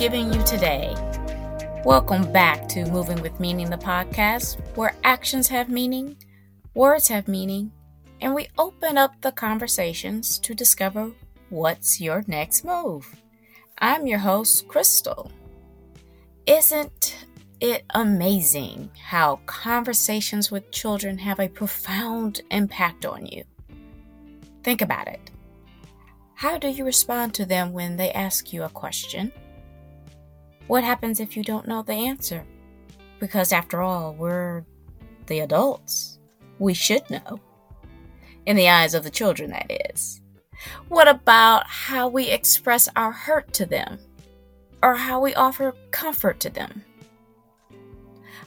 giving you today? Welcome back to Moving with Meaning, the podcast where actions have meaning, words have meaning, and we open up the conversations to discover what's your next move. I'm your host, Krystal. Isn't it amazing how conversations with children have a profound impact on you? Think about it. How do you respond to them when they ask you a question? What happens if you don't know the answer? Because after all, we're the adults. We should know. In the eyes of the children, that is. What about how we express our hurt to them? Or how we offer comfort to them?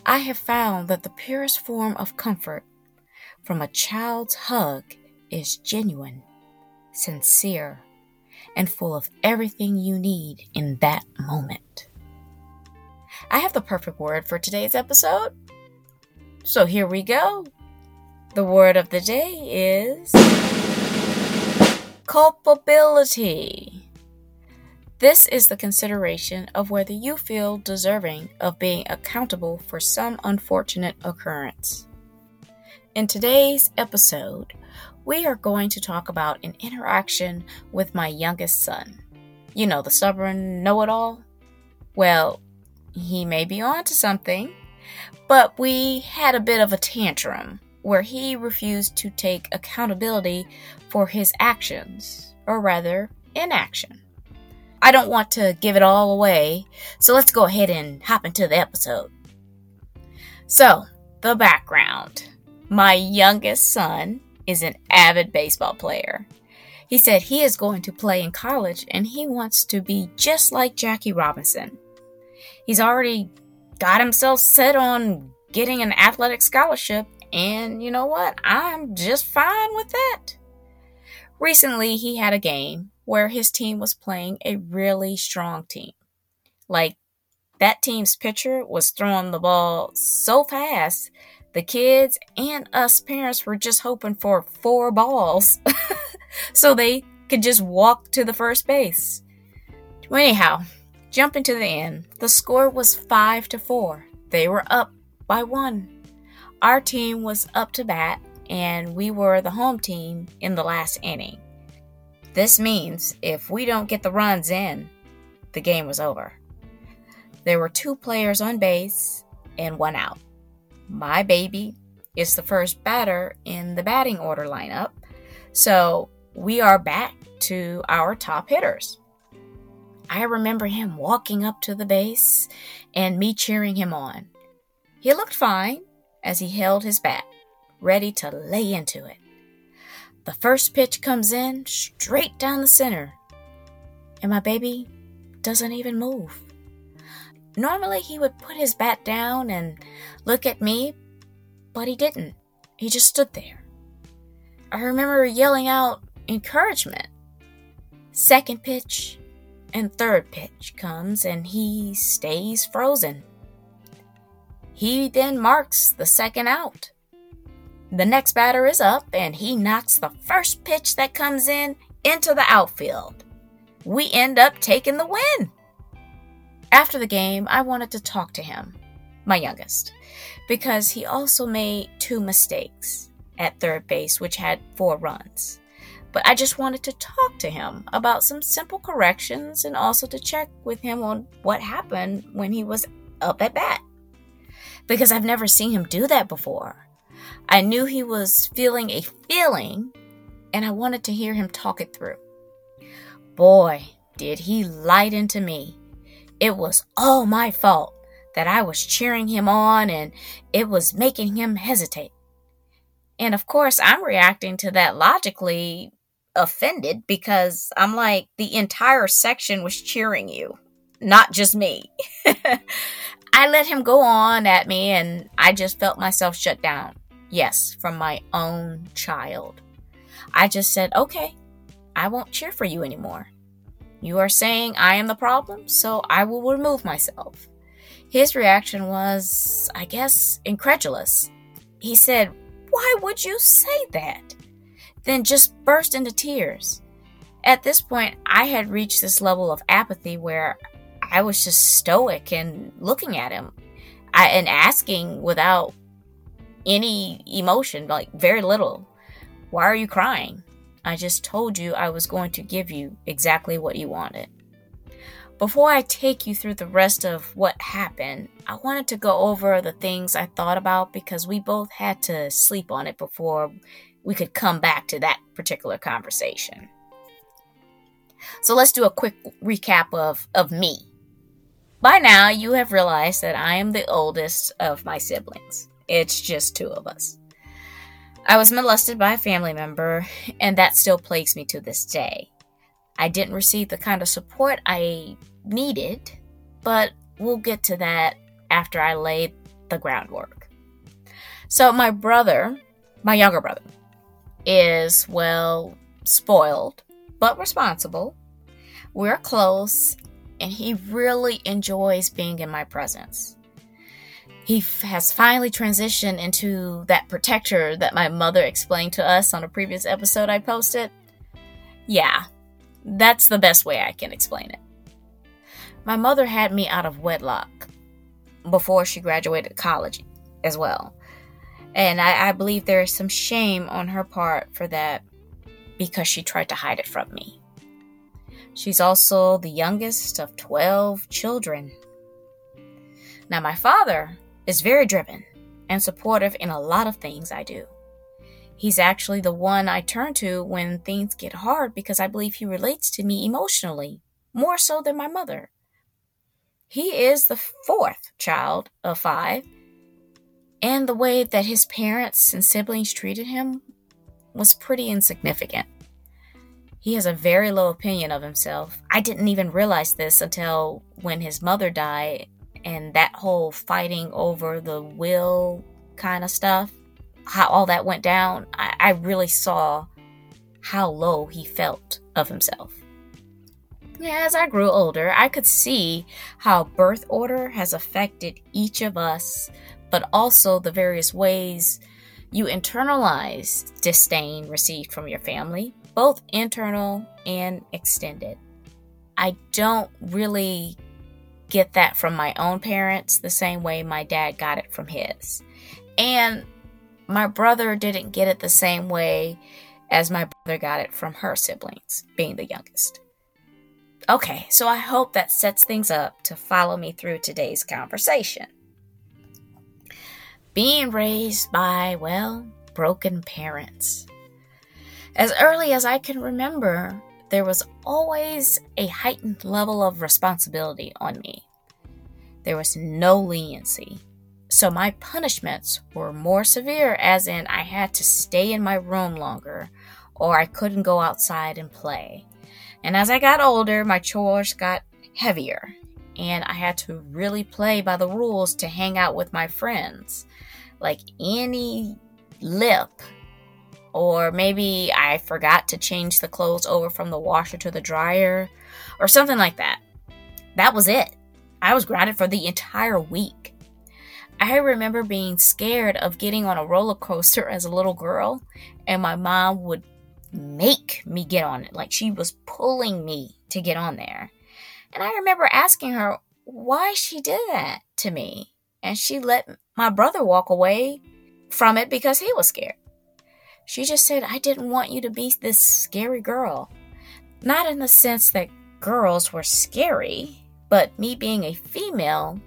I have found that the purest form of comfort from a child's hug is genuine sincere, and full of everything you need in that moment. I have the perfect word for today's episode. So here we go. The word of the day is culpability. This is the consideration of whether you feel deserving of being accountable for some unfortunate occurrence. In today's episode, we are going to talk about an interaction with my youngest son. You know, the stubborn know it all? Well, he may be on to something, but we had a bit of a tantrum where he refused to take accountability for his actions, or rather, inaction. I don't want to give it all away, so let's go ahead and hop into the episode. So, the background. My youngest son is an avid baseball player. He said he is going to play in college and he wants to be just like Jackie Robinson. He's already got himself set on getting an athletic scholarship, and you know what? I'm just fine with that. Recently, he had a game where his team was playing a really strong team. Like, that team's pitcher was throwing the ball so fast the kids and us parents were just hoping for four balls so they could just walk to the first base. Anyhow, jumping to the end, the score was 5 to 4. They were up by 1. Our team was up to bat and we were the home team in the last inning. This means if we don't get the runs in, the game was over. There were two players on base and one out my baby is the first batter in the batting order lineup. So we are back to our top hitters. I remember him walking up to the base and me cheering him on. He looked fine as he held his bat, ready to lay into it. The first pitch comes in straight down the center, and my baby doesn't even move. Normally, he would put his bat down and look at me, but he didn't. He just stood there. I remember yelling out encouragement. Second pitch and third pitch comes, and he stays frozen. He then marks the second out. The next batter is up, and he knocks the first pitch that comes in into the outfield. We end up taking the win. After the game, I wanted to talk to him, my youngest, because he also made two mistakes at third base, which had four runs. But I just wanted to talk to him about some simple corrections and also to check with him on what happened when he was up at bat. Because I've never seen him do that before. I knew he was feeling a feeling, and I wanted to hear him talk it through. Boy, did he light into me it was all my fault that I was cheering him on and it was making him hesitate. And of course, I'm reacting to that logically offended because I'm like, the entire section was cheering you, not just me. I let him go on at me and I just felt myself shut down. Yes, from my own child. I just said, okay, I won't cheer for you anymore. You are saying I am the problem, so I will remove myself. His reaction was, I guess, incredulous. He said, Why would you say that? Then just burst into tears. At this point, I had reached this level of apathy where I was just stoic and looking at him I, and asking without any emotion, like very little, Why are you crying? I just told you I was going to give you exactly what you wanted. Before I take you through the rest of what happened, I wanted to go over the things I thought about because we both had to sleep on it before we could come back to that particular conversation. So let's do a quick recap of, of me. By now, you have realized that I am the oldest of my siblings. It's just two of us. I was molested by a family member, and that still plagues me to this day. I didn't receive the kind of support I needed, but we'll get to that after I lay the groundwork. So, my brother, my younger brother, is, well, spoiled, but responsible. We're close, and he really enjoys being in my presence. He f- has finally transitioned into that protector that my mother explained to us on a previous episode I posted. Yeah, that's the best way I can explain it. My mother had me out of wedlock before she graduated college as well. And I, I believe there is some shame on her part for that because she tried to hide it from me. She's also the youngest of 12 children. Now, my father is very driven and supportive in a lot of things I do. He's actually the one I turn to when things get hard because I believe he relates to me emotionally, more so than my mother. He is the fourth child of five, and the way that his parents and siblings treated him was pretty insignificant. He has a very low opinion of himself. I didn't even realize this until when his mother died and that whole fighting over the will kind of stuff how all that went down, I, I really saw how low he felt of himself. As I grew older, I could see how birth order has affected each of us, but also the various ways you internalize disdain received from your family, both internal and extended. I don't really get that from my own parents the same way my dad got it from his. And my brother didn't get it the same way as my brother got it from her siblings, being the youngest. Okay, so I hope that sets things up to follow me through today's conversation. Being raised by, well, broken parents. As early as I can remember, there was always a heightened level of responsibility on me. There was no leniency. So my punishments were more severe, as in I had to stay in my room longer, or I couldn't go outside and play. And as I got older, my chores got heavier, and I had to really play by the rules to hang out with my friends. Like any lip, or maybe I forgot to change the clothes over from the washer to the dryer, or something like that. That was it. I was grounded for the entire week. I remember being scared of getting on a roller coaster as a little girl, and my mom would make me get on it. Like she was pulling me to get on there. And I remember asking her why she did that to me. And she let my brother walk away from it because he was scared. She just said, I didn't want you to be this scary girl. Not in the sense that girls were scary, but me being a female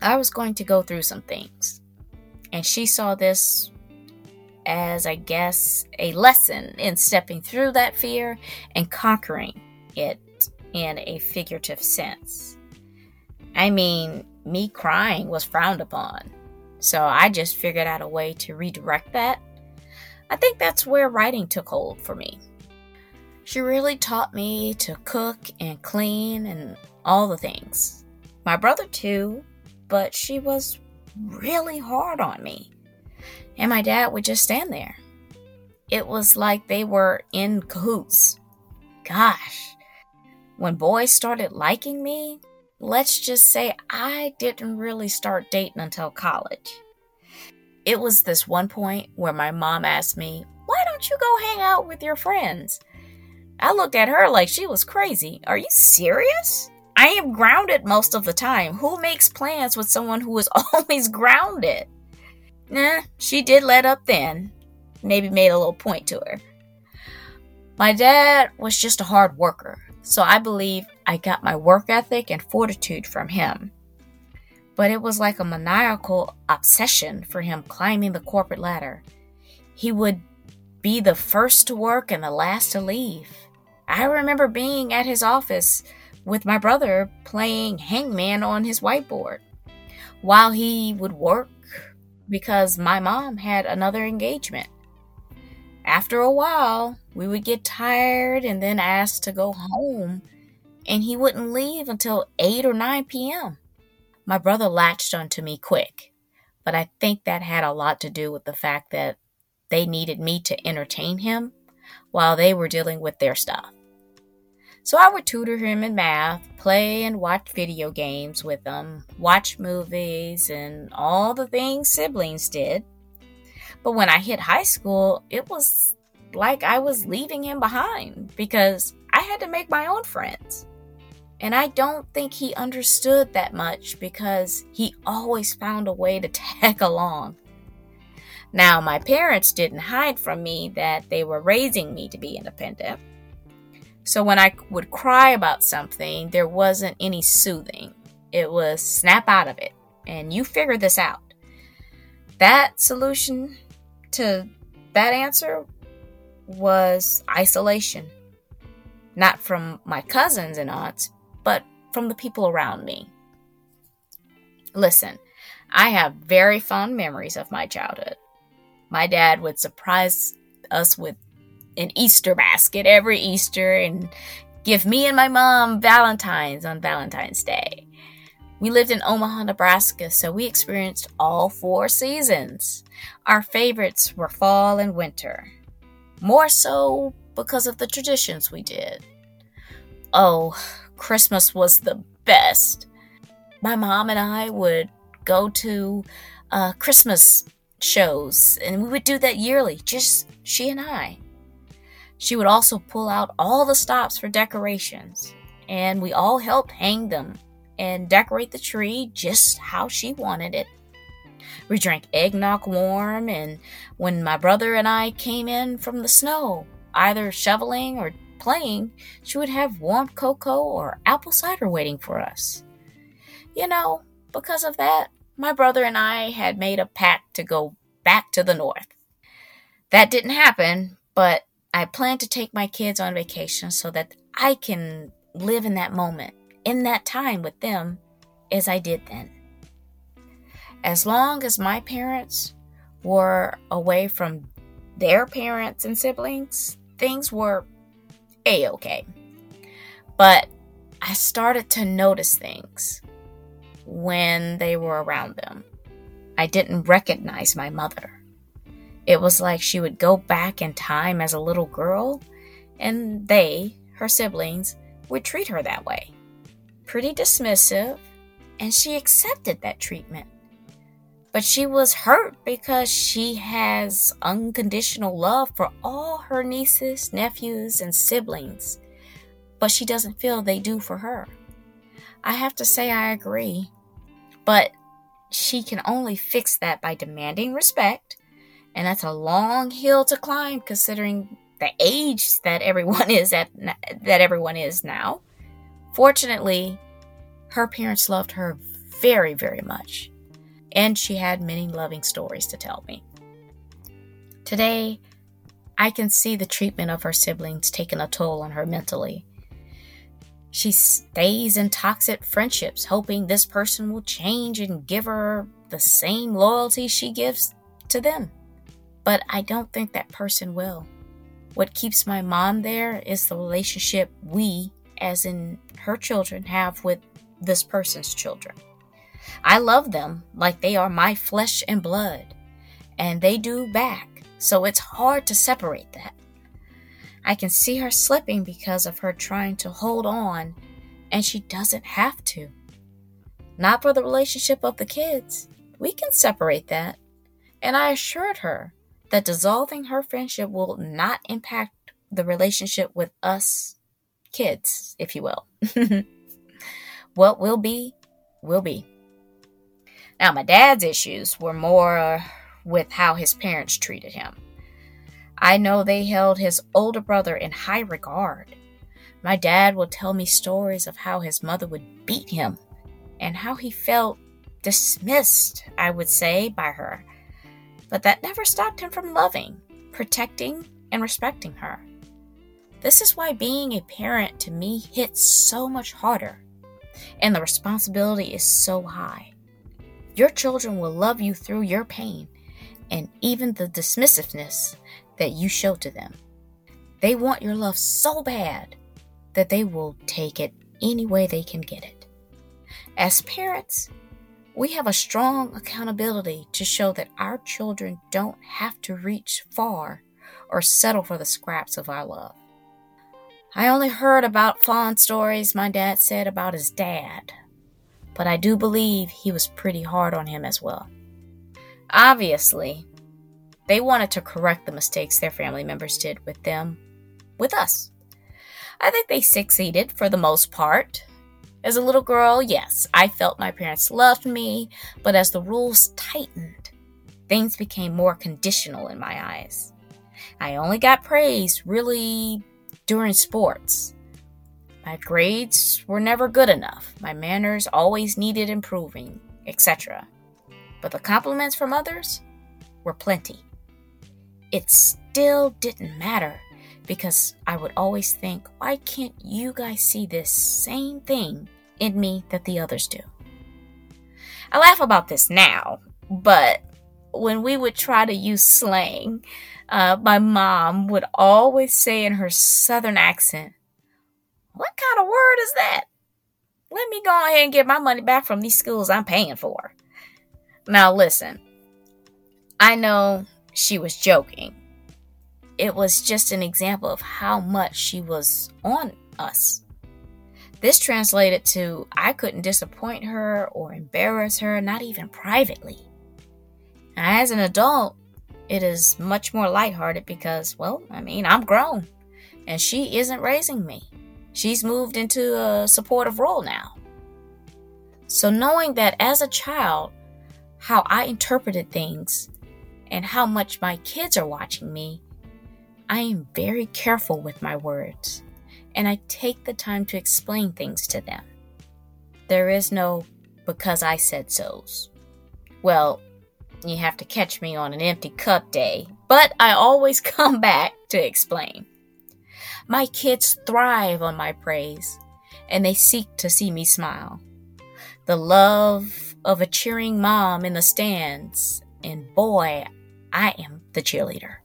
I was going to go through some things. And she saw this as, I guess, a lesson in stepping through that fear and conquering it in a figurative sense. I mean, me crying was frowned upon. So I just figured out a way to redirect that. I think that's where writing took hold for me. She really taught me to cook and clean and all the things. My brother, too, but she was really hard on me. And my dad would just stand there. It was like they were in cahoots. Gosh, when boys started liking me, let's just say I didn't really start dating until college. It was this one point where my mom asked me, Why don't you go hang out with your friends? I looked at her like she was crazy. Are you serious? I am grounded most of the time. Who makes plans with someone who is always grounded? Nah, she did let up then. Maybe made a little point to her. My dad was just a hard worker, so I believe I got my work ethic and fortitude from him. But it was like a maniacal obsession for him climbing the corporate ladder. He would be the first to work and the last to leave. I remember being at his office with my brother playing hangman on his whiteboard while he would work because my mom had another engagement. After a while, we would get tired and then ask to go home, and he wouldn't leave until 8 or 9 p.m. My brother latched onto me quick, but I think that had a lot to do with the fact that they needed me to entertain him while they were dealing with their stuff. So I would tutor him in math, play and watch video games with him, watch movies, and all the things siblings did. But when I hit high school, it was like I was leaving him behind because I had to make my own friends. And I don't think he understood that much because he always found a way to tag along. Now, my parents didn't hide from me that they were raising me to be independent. So when I would cry about something, there wasn't any soothing. It was snap out of it and you figure this out. That solution to that answer was isolation. Not from my cousins and aunts, but from the people around me. Listen, I have very fond memories of my childhood. My dad would surprise us with an Easter basket every Easter and give me and my mom Valentine's on Valentine's Day. We lived in Omaha, Nebraska, so we experienced all four seasons. Our favorites were fall and winter, more so because of the traditions we did. Oh, Christmas was the best. My mom and I would go to uh, Christmas shows, and we would do that yearly, just she and I. She would also pull out all the stops for decorations, and we all helped hang them and decorate the tree just how she wanted it. We drank eggnog warm, and when my brother and I came in from the snow, either shoveling or playing, she would have warm cocoa or apple cider waiting for us. You know, because of that, my brother and I had made a pact to go back to the north. That didn't happen, but I plan to take my kids on vacation so that I can live in that moment, in that time with them, as I did then. As long as my parents were away from their parents and siblings, things were a okay. But I started to notice things when they were around them. I didn't recognize my mother. It was like she would go back in time as a little girl, and they, her siblings, would treat her that way. Pretty dismissive, and she accepted that treatment. But she was hurt because she has unconditional love for all her nieces, nephews, and siblings, but she doesn't feel they do for her. I have to say, I agree. But she can only fix that by demanding respect and that's a long hill to climb considering the age that everyone is at that everyone is now. Fortunately, her parents loved her very, very much, and she had many loving stories to tell me. Today, I can see the treatment of her siblings taking a toll on her mentally. She stays in toxic friendships, hoping this person will change and give her the same loyalty she gives to them but I don't think that person will. What keeps my mom there is the relationship we, as in her children, have with this person's children. I love them like they are my flesh and blood, and they do back, so it's hard to separate that. I can see her slipping because of her trying to hold on, and she doesn't have to. Not for the relationship of the kids. We can separate that. And I assured her that dissolving her friendship will not impact the relationship with us kids, if you will. what will be, will be. Now, my dad's issues were more with how his parents treated him. I know they held his older brother in high regard. My dad would tell me stories of how his mother would beat him and how he felt dismissed, I would say, by her. But that never stopped him from loving, protecting, and respecting her. This is why being a parent to me hits so much harder, and the responsibility is so high. Your children will love you through your pain and even the dismissiveness that you show to them. They want your love so bad that they will take it any way they can get it. As parents, we have a strong accountability to show that our children don't have to reach far or settle for the scraps of our love. I only heard about fond stories my dad said about his dad, but I do believe he was pretty hard on him as well. Obviously, they wanted to correct the mistakes their family members did with them, with us. I think they succeeded for the most part. As a little girl, yes, I felt my parents loved me, but as the rules tightened, things became more conditional in my eyes. I only got praise really during sports. My grades were never good enough. My manners always needed improving, etc. But the compliments from others were plenty. It still didn't matter because I would always think, why can't you guys see this same thing in me that the others do? I laugh about this now, but when we would try to use slang, uh, my mom would always say in her southern accent, What kind of word is that? Let me go ahead and get my money back from these schools I'm paying for. Now, listen, I know she was joking. It was just an example of how much she was on us. This translated to I couldn't disappoint her or embarrass her, not even privately. As an adult, it is much more lighthearted because, well, I mean, I'm grown and she isn't raising me. She's moved into a supportive role now. So, knowing that as a child, how I interpreted things and how much my kids are watching me, I am very careful with my words and I take the time to explain things to them. There is no because I said so's. Well, you have to catch me on an empty cup day, but I always come back to explain. My kids thrive on my praise, and they seek to see me smile. The love of a cheering mom in the stands, and boy, I am the cheerleader.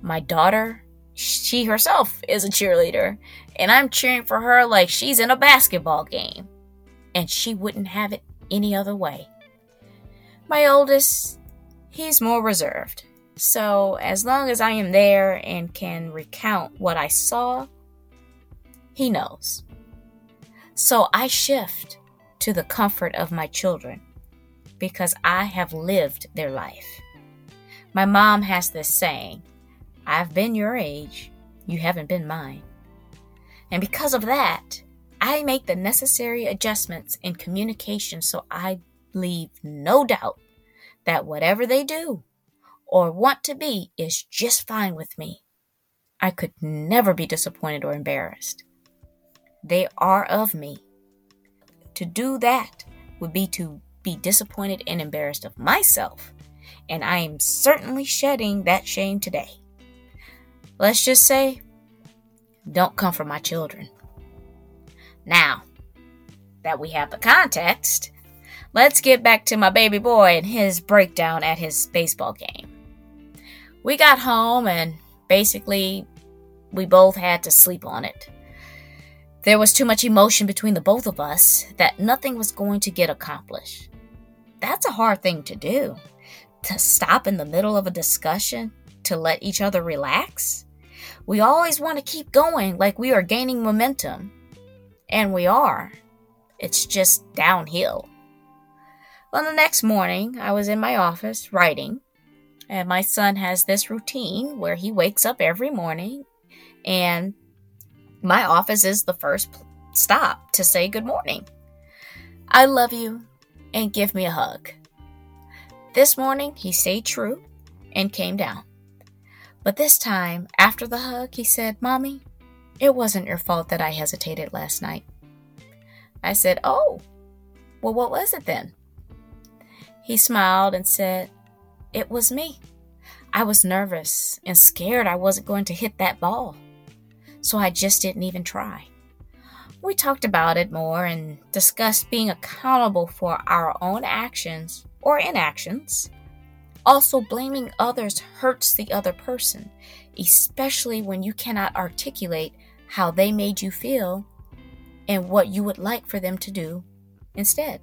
My daughter, she herself is a cheerleader, and I'm cheering for her like she's in a basketball game. And she wouldn't have it any other way. My oldest, he's more reserved. So, as long as I am there and can recount what I saw, he knows. So I shift to the comfort of my children because I have lived their life. My mom has this saying I've been your age, you haven't been mine. And because of that, I make the necessary adjustments in communication so I leave no doubt that whatever they do or want to be is just fine with me. I could never be disappointed or embarrassed. They are of me. To do that would be to be disappointed and embarrassed of myself, and I am certainly shedding that shame today. Let's just say, don't come for my children. Now that we have the context, let's get back to my baby boy and his breakdown at his baseball game. We got home and basically we both had to sleep on it. There was too much emotion between the both of us that nothing was going to get accomplished. That's a hard thing to do. To stop in the middle of a discussion, to let each other relax. We always want to keep going like we are gaining momentum. And we are. It's just downhill. Well, the next morning, I was in my office writing, and my son has this routine where he wakes up every morning And my office is the first stop to say good morning. I love you and give me a hug. This morning, he stayed true and came down. But this time, after the hug, he said, Mommy, it wasn't your fault that I hesitated last night. I said, Oh, well, what was it then? He smiled and said, It was me. I was nervous and scared I wasn't going to hit that ball. So I just didn't even try. We talked about it more and discussed being accountable for our own actions or inactions. Also, blaming others hurts the other person, especially when you cannot articulate how they made you feel and what you would like for them to do instead.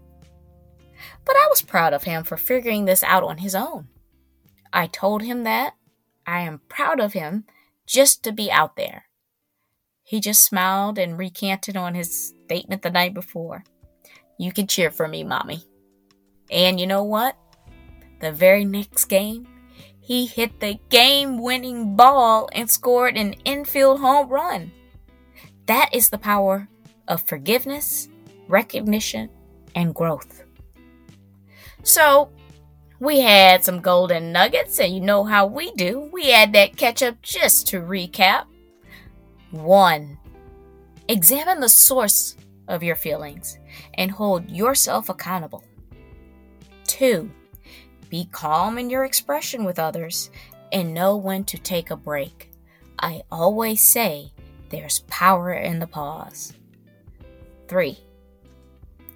But I was proud of him for figuring this out on his own. I told him that I am proud of him just to be out there. He just smiled and recanted on his statement the night before. You can cheer for me, mommy. And you know what? The very next game, he hit the game winning ball and scored an infield home run. That is the power of forgiveness, recognition, and growth. So, we had some golden nuggets, and you know how we do. We add that ketchup just to recap. 1. Examine the source of your feelings and hold yourself accountable. 2. Be calm in your expression with others and know when to take a break. I always say there's power in the pause. 3.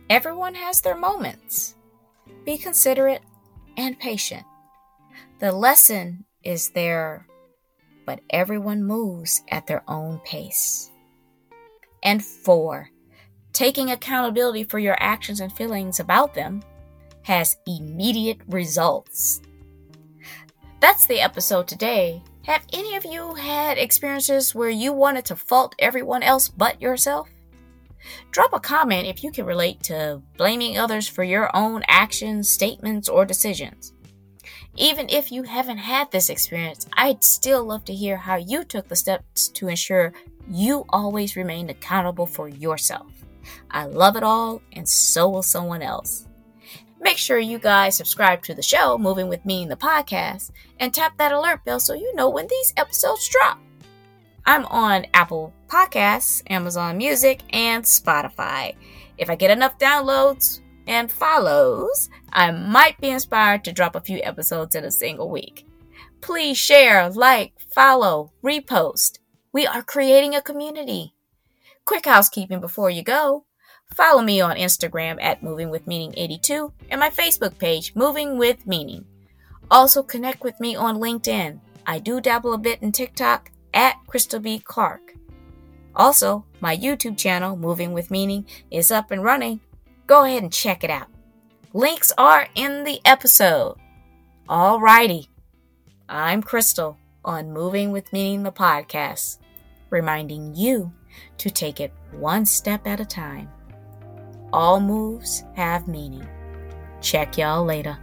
Everyone has their moments. Be considerate and patient. The lesson is there but everyone moves at their own pace. And four, taking accountability for your actions and feelings about them has immediate results. That's the episode today. Have any of you had experiences where you wanted to fault everyone else but yourself? Drop a comment if you can relate to blaming others for your own actions, statements, or decisions. Even if you haven't had this experience, I'd still love to hear how you took the steps to ensure you always remain accountable for yourself. I love it all, and so will someone else. Make sure you guys subscribe to the show, Moving with Meaning the podcast, and tap that alert bell so you know when these episodes drop. I'm on Apple Podcasts, Amazon Music, and Spotify. If I get enough downloads, and follows, I might be inspired to drop a few episodes in a single week. Please share, like, follow, repost. We are creating a community. Quick housekeeping before you go. Follow me on Instagram at Moving with Meaning 82 and my Facebook page, Moving with Meaning. Also connect with me on LinkedIn. I do dabble a bit in TikTok at Krystal B. Clark. Also, my YouTube channel, Moving with Meaning, is up and running go ahead and check it out. Links are in the episode. Alrighty. I'm Krystal on Moving with Meaning the podcast, reminding you to take it one step at a time. All moves have meaning. Check y'all later.